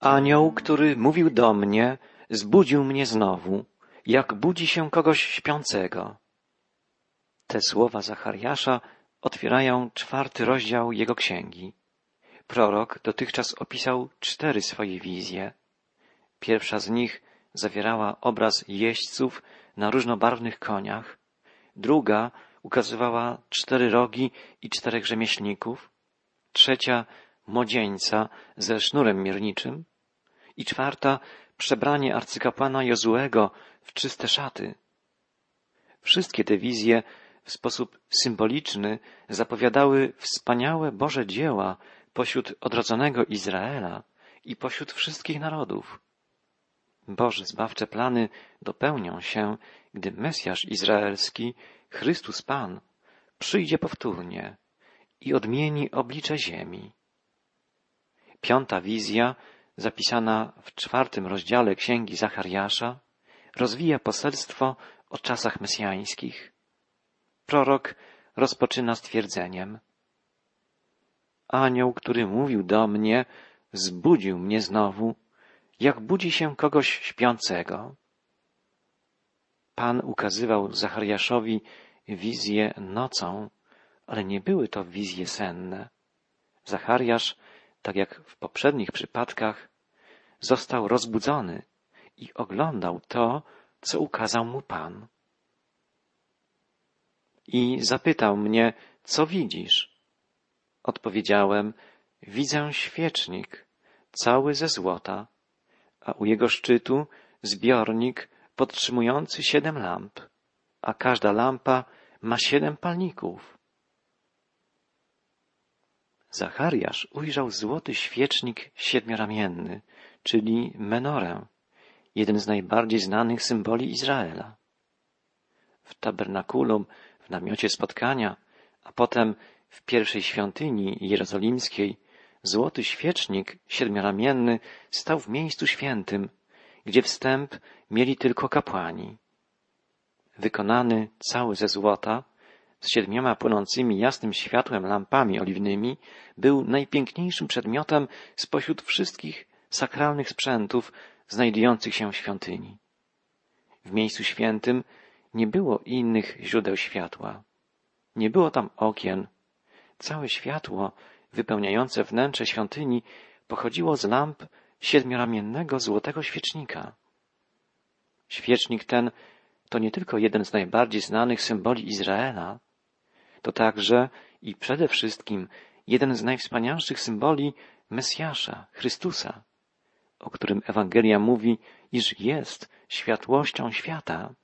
Anioł, który mówił do mnie, zbudził mnie znowu, jak budzi się kogoś śpiącego. Te słowa Zachariasza otwierają czwarty rozdział jego księgi. Prorok dotychczas opisał cztery swoje wizje. Pierwsza z nich zawierała obraz jeźdźców na różnobarwnych koniach, druga ukazywała cztery rogi i czterech rzemieślników, trzecia młodzieńca ze sznurem mierniczym i czwarta przebranie arcykapłana Jozuego w czyste szaty. Wszystkie te wizje w sposób symboliczny zapowiadały wspaniałe Boże dzieła pośród odrodzonego Izraela i pośród wszystkich narodów. Boże zbawcze plany dopełnią się, gdy Mesjasz Izraelski, Chrystus Pan, przyjdzie powtórnie i odmieni oblicze ziemi. Piąta wizja, zapisana w czwartym rozdziale Księgi Zachariasza, rozwija poselstwo o czasach mesjańskich. Prorok rozpoczyna stwierdzeniem. Anioł, który mówił do mnie, zbudził mnie znowu, jak budzi się kogoś śpiącego. Pan ukazywał Zachariaszowi wizje nocą, ale nie były to wizje senne. Zachariasz, tak jak w poprzednich przypadkach, został rozbudzony i oglądał to, co ukazał mu Pan. I zapytał mnie, co widzisz? Odpowiedziałem, widzę świecznik, cały ze złota, a u jego szczytu zbiornik podtrzymujący siedem lamp, a każda lampa ma siedem palników. Zachariasz ujrzał złoty świecznik siedmioramienny, czyli menorę, jeden z najbardziej znanych symboli Izraela. W tabernakulum, w namiocie spotkania, a potem w pierwszej świątyni jerozolimskiej złoty świecznik siedmioramienny stał w miejscu świętym, gdzie wstęp mieli tylko kapłani. Wykonany cały ze złota, z siedmioma płynącymi jasnym światłem lampami oliwnymi, był najpiękniejszym przedmiotem spośród wszystkich sakralnych sprzętów znajdujących się w świątyni. W miejscu świętym nie było innych źródeł światła. Nie było tam okien. Całe światło wypełniające wnętrze świątyni pochodziło z lamp siedmioramiennego złotego świecznika. Świecznik ten to nie tylko jeden z najbardziej znanych symboli Izraela, to także i przede wszystkim jeden z najwspanialszych symboli Mesjasza, Chrystusa, o którym Ewangelia mówi, iż jest światłością świata.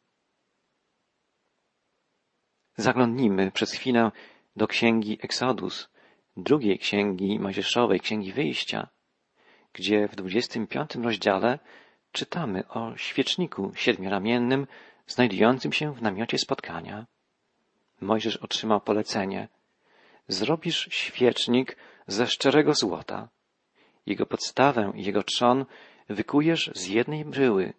Zaglądnijmy przez chwilę do księgi Eksodus, drugiej księgi Mojżeszowej, księgi wyjścia, gdzie w 25 rozdziale czytamy o świeczniku siedmioramiennym znajdującym się w namiocie spotkania. Mojżesz otrzymał polecenie. Zrobisz świecznik ze szczerego złota. Jego podstawę i jego trzon wykujesz z jednej bryły.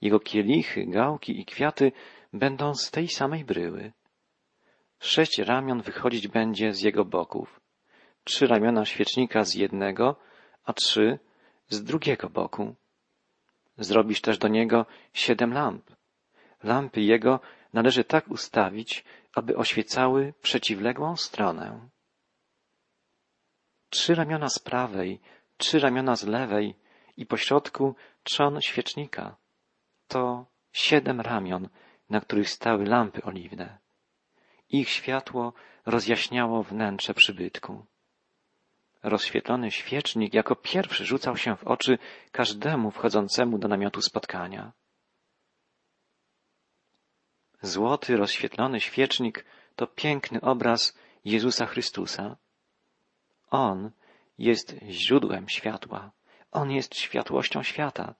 Jego kielichy, gałki i kwiaty będą z tej samej bryły. Sześć ramion wychodzić będzie z jego boków. Trzy ramiona świecznika z jednego, a trzy z drugiego boku. Zrobisz też do niego siedem lamp. Lampy jego należy tak ustawić, aby oświecały przeciwległą stronę. Trzy ramiona z prawej, trzy ramiona z lewej i pośrodku trzon świecznika. To siedem ramion, na których stały lampy oliwne. Ich światło rozjaśniało wnętrze przybytku. Rozświetlony świecznik jako pierwszy rzucał się w oczy każdemu wchodzącemu do namiotu spotkania. Złoty, rozświetlony świecznik to piękny obraz Jezusa Chrystusa. On jest źródłem światła. On jest światłością świata,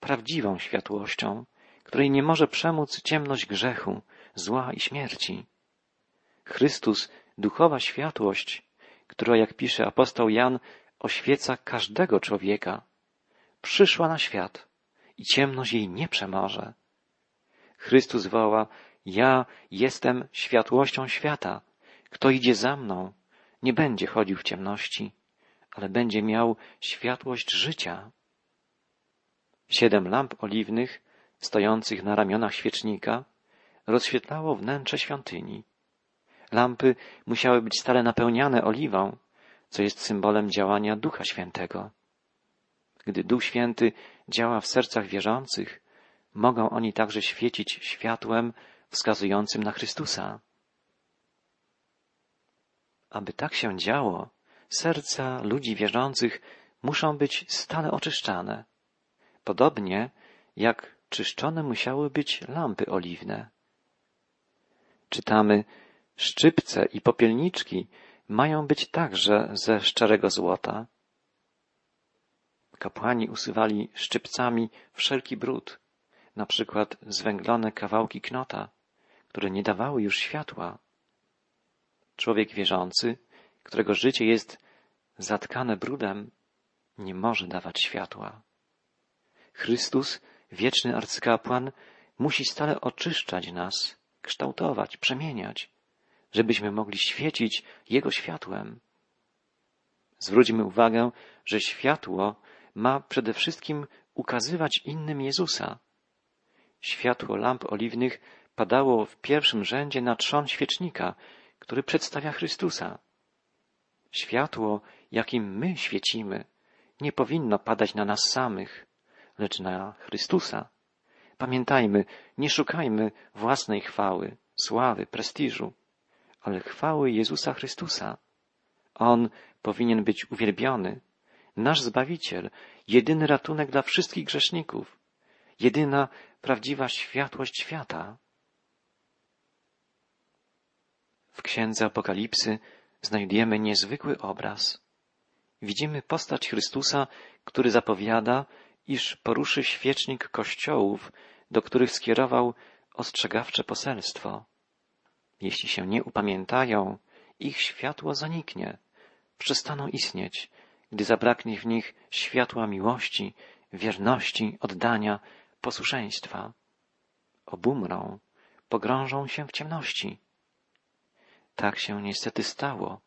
prawdziwą światłością, której nie może przemóc ciemność grzechu, zła i śmierci. Chrystus, duchowa światłość, która, jak pisze apostoł Jan, oświeca każdego człowieka, przyszła na świat i ciemność jej nie przemoże. Chrystus woła, ja jestem światłością świata. Kto idzie za mną, nie będzie chodził w ciemności, ale będzie miał światłość życia. Siedem lamp oliwnych, stojących na ramionach świecznika, rozświetlało wnętrze świątyni. Lampy musiały być stale napełniane oliwą, co jest symbolem działania Ducha Świętego. Gdy Duch Święty działa w sercach wierzących, mogą oni także świecić światłem wskazującym na Chrystusa. Aby tak się działo, serca ludzi wierzących muszą być stale oczyszczane, podobnie jak czyszczone musiały być lampy oliwne. Czytamy, szczypce i popielniczki mają być także ze szczerego złota. Kapłani usuwali szczypcami wszelki brud, na przykład zwęglone kawałki knota, które nie dawały już światła. Człowiek wierzący, którego życie jest zatkane brudem, nie może dawać światła. Chrystus, wieczny arcykapłan, musi stale oczyszczać nas, kształtować, przemieniać, żebyśmy mogli świecić Jego światłem. Zwróćmy uwagę, że światło ma przede wszystkim ukazywać innym Jezusa. Światło lamp oliwnych padało w pierwszym rzędzie na trzon świecznika, który przedstawia Chrystusa. Światło, jakim my świecimy, nie powinno padać na nas samych, lecz na Chrystusa. Pamiętajmy, nie szukajmy własnej chwały, sławy, prestiżu, ale chwały Jezusa Chrystusa. On powinien być uwielbiony, nasz Zbawiciel, jedyny ratunek dla wszystkich grzeszników, jedyna prawdziwa światłość świata. W księdze Apokalipsy znajdujemy niezwykły obraz. Widzimy postać Chrystusa, który zapowiada, iż poruszy świecznik kościołów, do których skierował ostrzegawcze poselstwo. Jeśli się nie upamiętają, ich światło zaniknie, przestaną istnieć, gdy zabraknie w nich światła miłości, wierności, oddania, posłuszeństwa. Obumrą, pogrążą się w ciemności. Tak się niestety stało.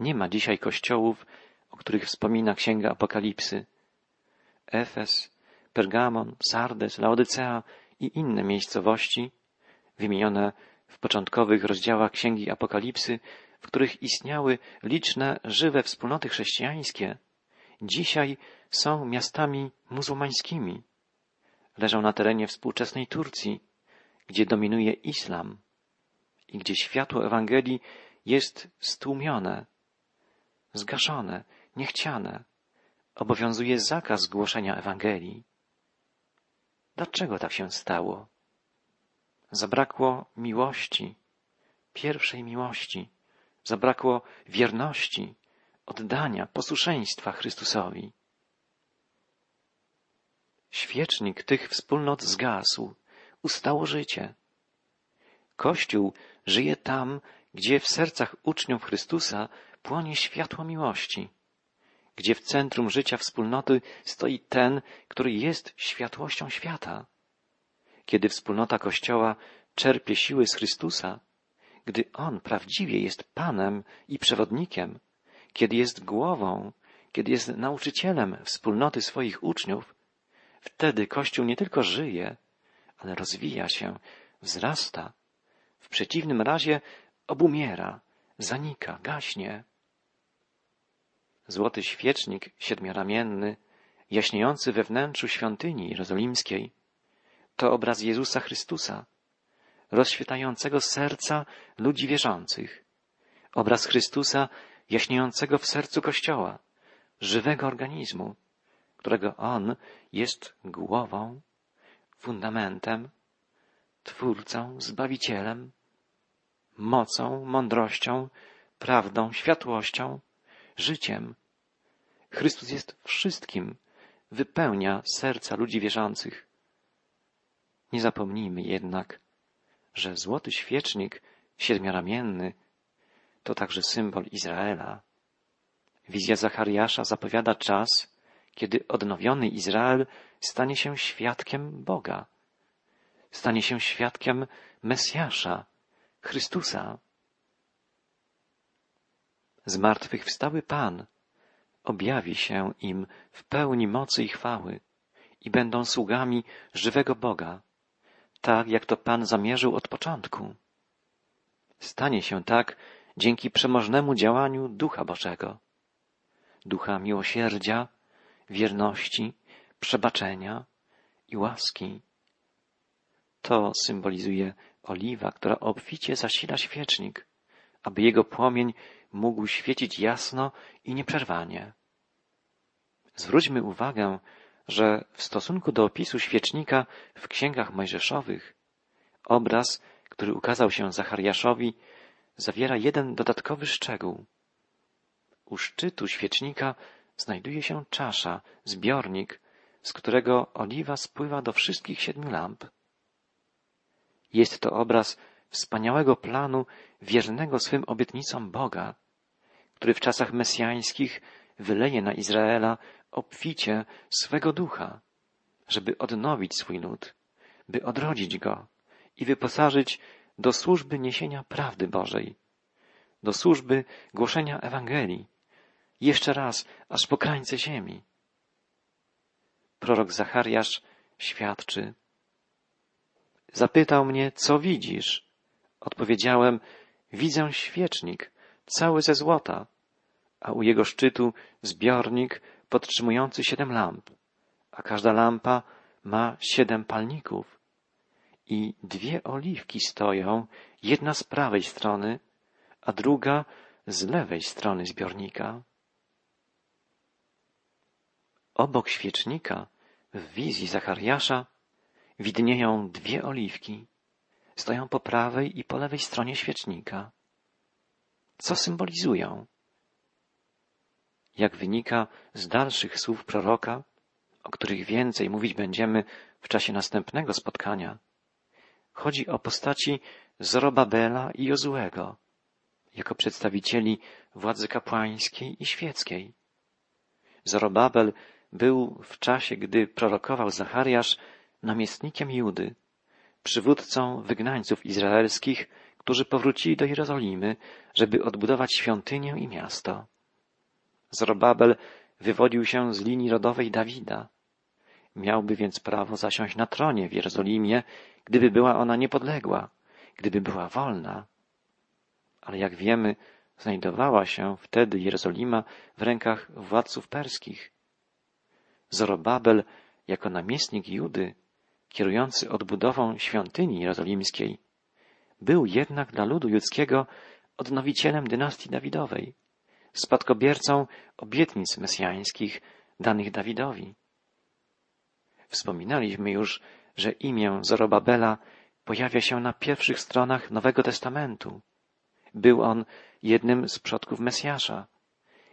Nie ma dzisiaj kościołów, o których wspomina Księga Apokalipsy. Efes, Pergamon, Sardes, Laodycea i inne miejscowości, wymienione w początkowych rozdziałach Księgi Apokalipsy, w których istniały liczne, żywe wspólnoty chrześcijańskie, dzisiaj są miastami muzułmańskimi. Leżą na terenie współczesnej Turcji, gdzie dominuje islam i gdzie światło Ewangelii jest stłumione, zgaszone, niechciane. Obowiązuje zakaz głoszenia Ewangelii. Dlaczego tak się stało? Zabrakło miłości, pierwszej miłości, zabrakło wierności, oddania, posłuszeństwa Chrystusowi. Świecznik tych wspólnot zgasł, ustało życie. Kościół żyje tam, gdzie w sercach uczniów Chrystusa płonie światło miłości, gdzie w centrum życia wspólnoty stoi ten, który jest światłością świata. Kiedy wspólnota Kościoła czerpie siły z Chrystusa, gdy On prawdziwie jest Panem i przewodnikiem, kiedy jest głową, kiedy jest nauczycielem wspólnoty swoich uczniów, wtedy Kościół nie tylko żyje, ale rozwija się, wzrasta. W przeciwnym razie obumiera, zanika, gaśnie. Złoty świecznik siedmioramienny, jaśniejący we wnętrzu świątyni jerozolimskiej, to obraz Jezusa Chrystusa, rozświetającego serca ludzi wierzących. Obraz Chrystusa jaśniejącego w sercu Kościoła, żywego organizmu, którego On jest głową, fundamentem, twórcą, zbawicielem, mocą, mądrością, prawdą, światłością, życiem. Chrystus jest wszystkim, wypełnia serca ludzi wierzących. Nie zapomnijmy jednak, że złoty świecznik siedmioramienny to także symbol Izraela. Wizja Zachariasza zapowiada czas, kiedy odnowiony Izrael stanie się świadkiem Boga, stanie się świadkiem Mesjasza, Chrystusa. Zmartwychwstały Pan objawi się im w pełni mocy i chwały i będą sługami żywego Boga, tak jak to Pan zamierzył od początku. Stanie się tak dzięki przemożnemu działaniu Ducha Bożego, Ducha miłosierdzia, wierności, przebaczenia i łaski. To symbolizuje oliwa, która obficie zasila świecznik, aby jego płomień mógł świecić jasno i nieprzerwanie. Zwróćmy uwagę, że w stosunku do opisu świecznika w księgach mojżeszowych obraz, który ukazał się Zachariaszowi, zawiera jeden dodatkowy szczegół. U szczytu świecznika znajduje się czasza, zbiornik, z którego oliwa spływa do wszystkich siedmiu lamp. Jest to obraz wspaniałego planu wiernego swym obietnicom Boga, który w czasach mesjańskich wyleje na Izraela obficie swego ducha, żeby odnowić swój lud, by odrodzić go i wyposażyć do służby niesienia prawdy Bożej, do służby głoszenia Ewangelii, jeszcze raz, aż po krańce ziemi. Prorok Zachariasz świadczy. Zapytał mnie, co widzisz? Odpowiedziałem, widzę świecznik, cały ze złota, a u jego szczytu zbiornik podtrzymujący siedem lamp, a każda lampa ma siedem palników. I dwie oliwki stoją, jedna z prawej strony, a druga z lewej strony zbiornika. Obok świecznika w wizji Zachariasza widnieją dwie oliwki. Stoją po prawej i po lewej stronie świecznika. Co symbolizują? Jak wynika z dalszych słów proroka, o których więcej mówić będziemy w czasie następnego spotkania, chodzi o postaci Zorobabela i Jozuego, jako przedstawicieli władzy kapłańskiej i świeckiej. Zorobabel był w czasie, gdy prorokował Zachariasz, namiestnikiem Judy, przywódcą wygnańców izraelskich, którzy powrócili do Jerozolimy, żeby odbudować świątynię i miasto. Zorobabel wywodził się z linii rodowej Dawida. Miałby więc prawo zasiąść na tronie w Jerozolimie, gdyby była ona niepodległa, gdyby była wolna. Ale jak wiemy, znajdowała się wtedy Jerozolima w rękach władców perskich. Zorobabel, jako namiestnik Judy, kierujący odbudową świątyni jerozolimskiej, był jednak dla ludu judzkiego odnowicielem dynastii Dawidowej, spadkobiercą obietnic mesjańskich danych Dawidowi. Wspominaliśmy już, że imię Zorobabela pojawia się na pierwszych stronach Nowego Testamentu. Był on jednym z przodków Mesjasza,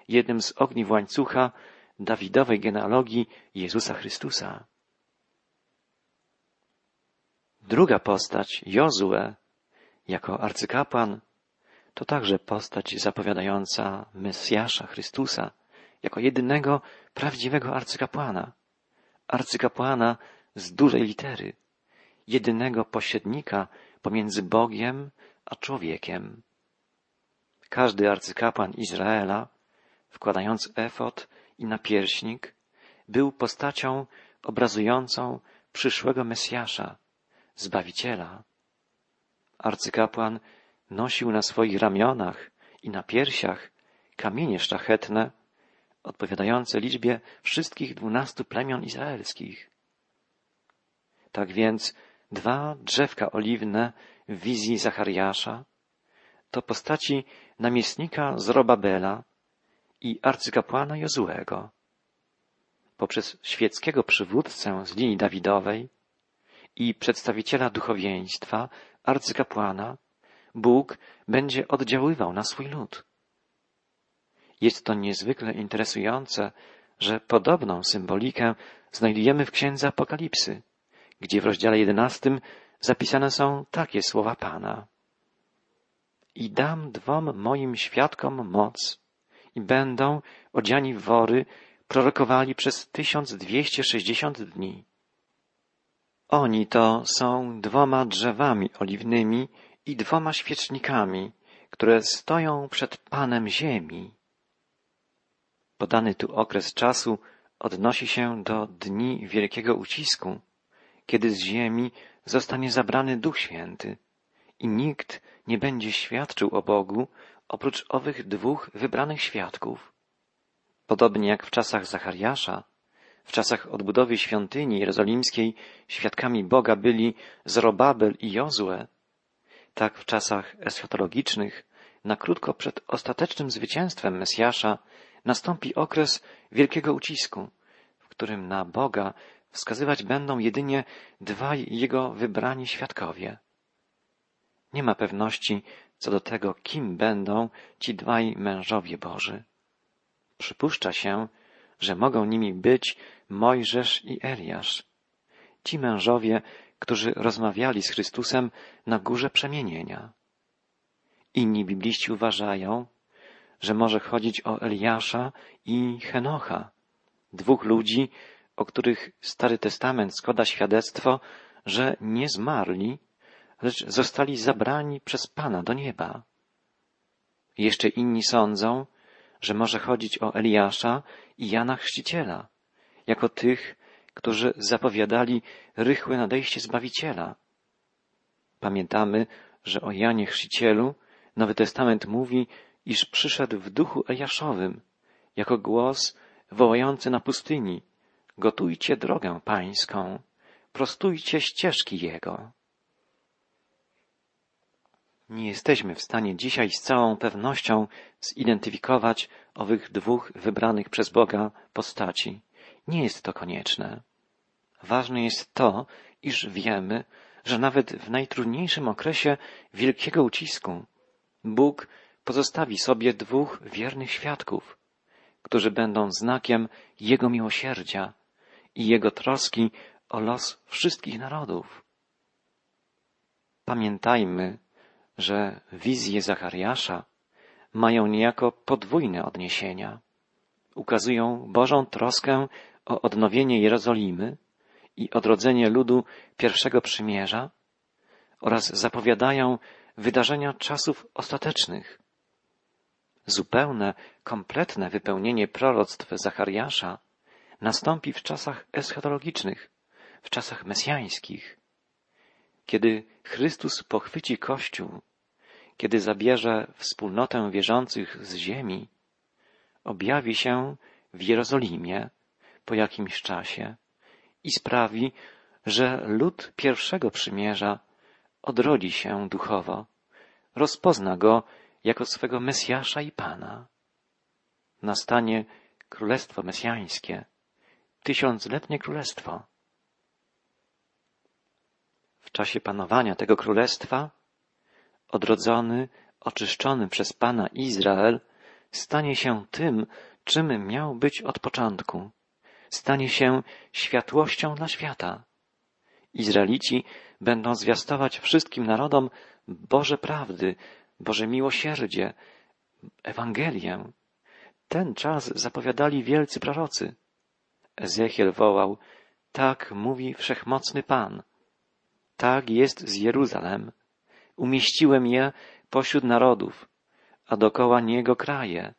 jednym z ogniw łańcucha Dawidowej genealogii Jezusa Chrystusa. Druga postać, Jozue, jako arcykapłan, to także postać zapowiadająca Mesjasza Chrystusa, jako jedynego prawdziwego arcykapłana, arcykapłana z dużej litery, jedynego pośrednika pomiędzy Bogiem a człowiekiem. Każdy arcykapłan Izraela, wkładając efot i napierśnik, był postacią obrazującą przyszłego Mesjasza, Zbawiciela. Arcykapłan nosił na swoich ramionach i na piersiach kamienie szlachetne, odpowiadające liczbie wszystkich dwunastu plemion izraelskich. Tak więc dwa drzewka oliwne w wizji Zachariasza to postaci namiestnika Zorobabela i arcykapłana Jozuego. Poprzez świeckiego przywódcę z linii Dawidowej i przedstawiciela duchowieństwa, arcykapłana, Bóg będzie oddziaływał na swój lud. Jest to niezwykle interesujące, że podobną symbolikę znajdujemy w księdze Apokalipsy, gdzie w rozdziale jedenastym zapisane są takie słowa Pana. I dam dwom moim świadkom moc i będą odziani w wory prorokowali przez tysiąc dwieście sześćdziesiąt dni. Oni to są dwoma drzewami oliwnymi i dwoma świecznikami, które stoją przed Panem Ziemi. Podany tu okres czasu odnosi się do dni wielkiego ucisku, kiedy z ziemi zostanie zabrany Duch Święty i nikt nie będzie świadczył o Bogu oprócz owych dwóch wybranych świadków. Podobnie jak w czasach Zachariasza, w czasach odbudowy świątyni jerozolimskiej świadkami Boga byli Zorobabel i Jozue, tak w czasach eschatologicznych, na krótko przed ostatecznym zwycięstwem Mesjasza, nastąpi okres wielkiego ucisku, w którym na Boga wskazywać będą jedynie dwaj Jego wybrani świadkowie. Nie ma pewności co do tego, kim będą ci dwaj mężowie Boży. Przypuszcza się, że mogą nimi być Mojżesz i Eliasz. Ci mężowie, którzy rozmawiali z Chrystusem na górze przemienienia. Inni bibliści uważają, że może chodzić o Eliasza i Henocha, dwóch ludzi, o których Stary Testament składa świadectwo, że nie zmarli, lecz zostali zabrani przez Pana do nieba. Jeszcze inni sądzą, że może chodzić o Eliasza i Jana Chrzciciela, jako tych, którzy zapowiadali rychłe nadejście Zbawiciela. Pamiętamy, że o Janie Chrzcicielu Nowy Testament mówi, iż przyszedł w duchu Eliaszowym, jako głos wołający na pustyni, gotujcie drogę pańską, prostujcie ścieżki Jego. Nie jesteśmy w stanie dzisiaj z całą pewnością zidentyfikować owych dwóch wybranych przez Boga postaci. Nie jest to konieczne. Ważne jest to, iż wiemy, że nawet w najtrudniejszym okresie wielkiego ucisku Bóg pozostawi sobie dwóch wiernych świadków, którzy będą znakiem Jego miłosierdzia i Jego troski o los wszystkich narodów. Pamiętajmy, że wizje Zachariasza mają niejako podwójne odniesienia. Ukazują Bożą troskę o odnowienie Jerozolimy i odrodzenie ludu pierwszego przymierza oraz zapowiadają wydarzenia czasów ostatecznych. Zupełne, kompletne wypełnienie proroctw Zachariasza nastąpi w czasach eschatologicznych, w czasach mesjańskich, kiedy Chrystus pochwyci Kościół, kiedy zabierze wspólnotę wierzących z ziemi, objawi się w Jerozolimie po jakimś czasie i sprawi, że lud pierwszego przymierza odrodzi się duchowo, rozpozna go jako swego Mesjasza i Pana. Nastanie Królestwo Mesjańskie, tysiącletnie Królestwo. W czasie panowania tego Królestwa odrodzony, oczyszczony przez Pana Izrael stanie się tym, czym miał być od początku. Stanie się światłością dla świata. Izraelici będą zwiastować wszystkim narodom Boże prawdy, Boże miłosierdzie, Ewangelię. Ten czas zapowiadali wielcy prorocy. Ezechiel wołał, tak mówi wszechmocny Pan. Tak jest z Jeruzalem. Umieściłem je pośród narodów, a dokoła niego kraje.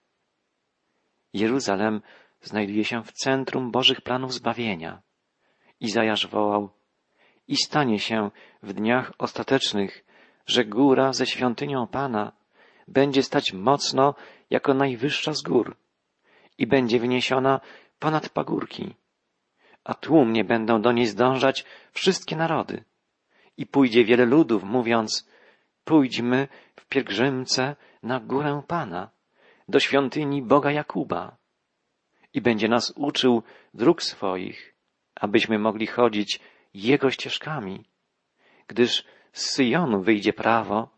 Jeruzalem znajduje się w centrum Bożych planów zbawienia. Izajasz wołał, i stanie się w dniach ostatecznych, że góra ze świątynią Pana będzie stać mocno jako najwyższa z gór i będzie wyniesiona ponad pagórki, a tłumnie będą do niej zdążać wszystkie narody. I pójdzie wiele ludów, mówiąc, pójdźmy w pielgrzymce na górę Pana, do świątyni Boga Jakuba. I będzie nas uczył dróg swoich, abyśmy mogli chodzić Jego ścieżkami, gdyż z Syjonu wyjdzie prawo,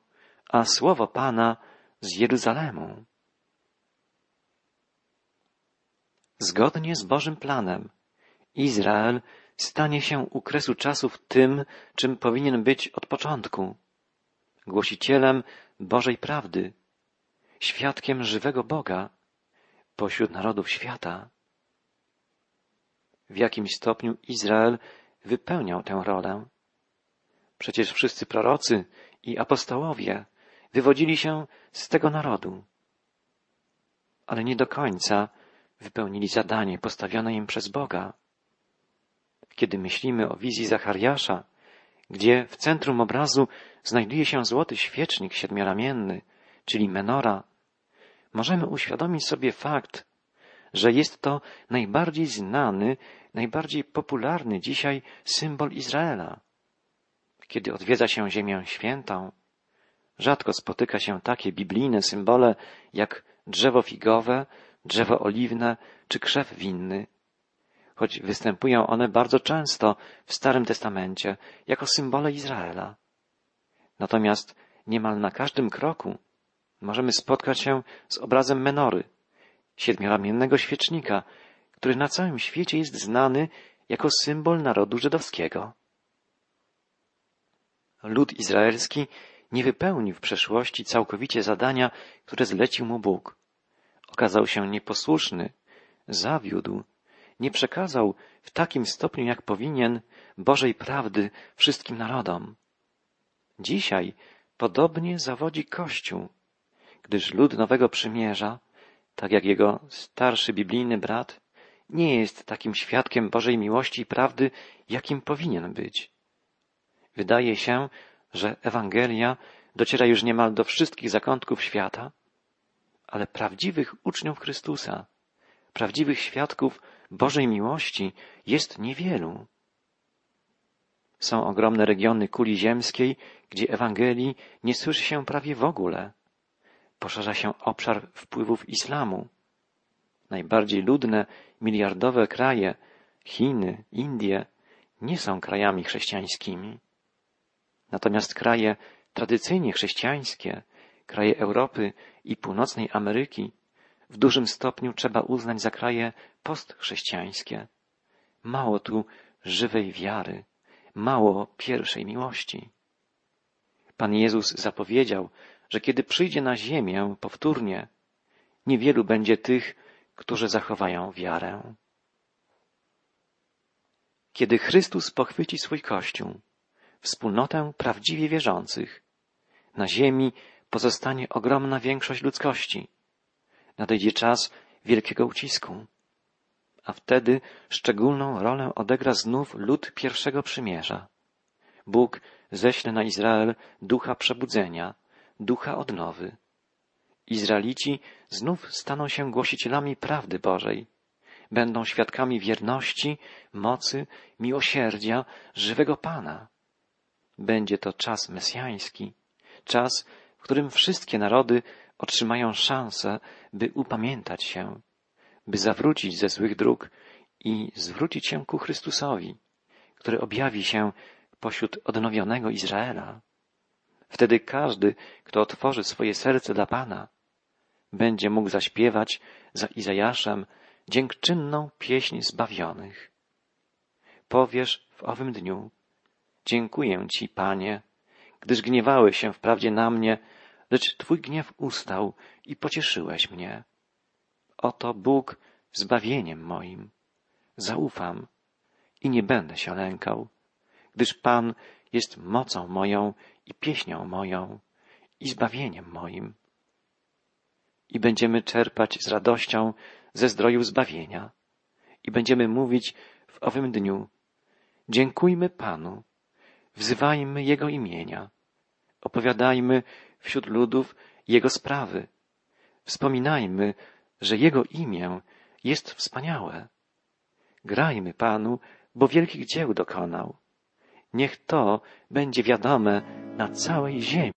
a słowo Pana z Jeruzalemu. Zgodnie z Bożym planem, Izrael stanie się u kresu czasów tym, czym powinien być od początku głosicielem Bożej prawdy, świadkiem żywego Boga pośród narodów świata. W jakim stopniu Izrael wypełniał tę rolę? Przecież wszyscy prorocy i apostołowie wywodzili się z tego narodu. Ale nie do końca wypełnili zadanie postawione im przez Boga. Kiedy myślimy o wizji Zachariasza, gdzie w centrum obrazu znajduje się złoty świecznik siedmioramienny, czyli menora, możemy uświadomić sobie fakt, że jest to najbardziej znany, najbardziej popularny dzisiaj symbol Izraela. Kiedy odwiedza się Ziemię Świętą, rzadko spotyka się takie biblijne symbole jak drzewo figowe, drzewo oliwne czy krzew winny, choć występują one bardzo często w Starym Testamencie jako symbole Izraela. Natomiast niemal na każdym kroku możemy spotkać się z obrazem menory, siedmioramiennego świecznika, który na całym świecie jest znany jako symbol narodu żydowskiego. Lud izraelski nie wypełnił w przeszłości całkowicie zadania, które zlecił mu Bóg. Okazał się nieposłuszny, zawiódł, nie przekazał w takim stopniu, jak powinien, Bożej prawdy wszystkim narodom. Dzisiaj podobnie zawodzi Kościół, gdyż lud Nowego Przymierza, tak jak jego starszy biblijny brat, nie jest takim świadkiem Bożej miłości i prawdy, jakim powinien być. Wydaje się, że Ewangelia dociera już niemal do wszystkich zakątków świata, ale prawdziwych uczniów Chrystusa, prawdziwych świadków Bożej miłości jest niewielu. Są ogromne regiony kuli ziemskiej, gdzie Ewangelii nie słyszy się prawie w ogóle. Poszerza się obszar wpływów islamu. Najbardziej ludne, miliardowe kraje, Chiny, Indie, nie są krajami chrześcijańskimi. Natomiast kraje tradycyjnie chrześcijańskie, kraje Europy i północnej Ameryki w dużym stopniu trzeba uznać za kraje postchrześcijańskie. Mało tu żywej wiary, mało pierwszej miłości. Pan Jezus zapowiedział, że kiedy przyjdzie na ziemię powtórnie, niewielu będzie tych, którzy zachowają wiarę. Kiedy Chrystus pochwyci swój Kościół, wspólnotę prawdziwie wierzących, na ziemi pozostanie ogromna większość ludzkości. Nadejdzie czas wielkiego ucisku. A wtedy szczególną rolę odegra znów lud pierwszego przymierza. Bóg ześle na Izrael ducha przebudzenia, ducha odnowy. Izraelici znów staną się głosicielami prawdy Bożej. Będą świadkami wierności, mocy, miłosierdzia żywego Pana. Będzie to czas mesjański, czas, w którym wszystkie narody otrzymają szansę, by upamiętać się, by zawrócić ze złych dróg i zwrócić się ku Chrystusowi, który objawi się pośród odnowionego Izraela. Wtedy każdy, kto otworzy swoje serce dla Pana, będzie mógł zaśpiewać za Izajaszem dziękczynną pieśń zbawionych. Powiesz w owym dniu, dziękuję Ci, Panie, gdyż gniewałeś się wprawdzie na mnie, lecz Twój gniew ustał i pocieszyłeś mnie. Oto Bóg zbawieniem moim. Zaufam i nie będę się lękał, gdyż Pan jest mocą moją i pieśnią moją i zbawieniem moim. I będziemy czerpać z radością ze zdroju zbawienia i będziemy mówić w owym dniu Dziękujmy Panu, wzywajmy Jego imienia, opowiadajmy wśród ludów Jego sprawy, wspominajmy, że Jego imię jest wspaniałe. Grajmy Panu, bo wielkich dzieł dokonał. Niech to będzie wiadome na całej ziemi.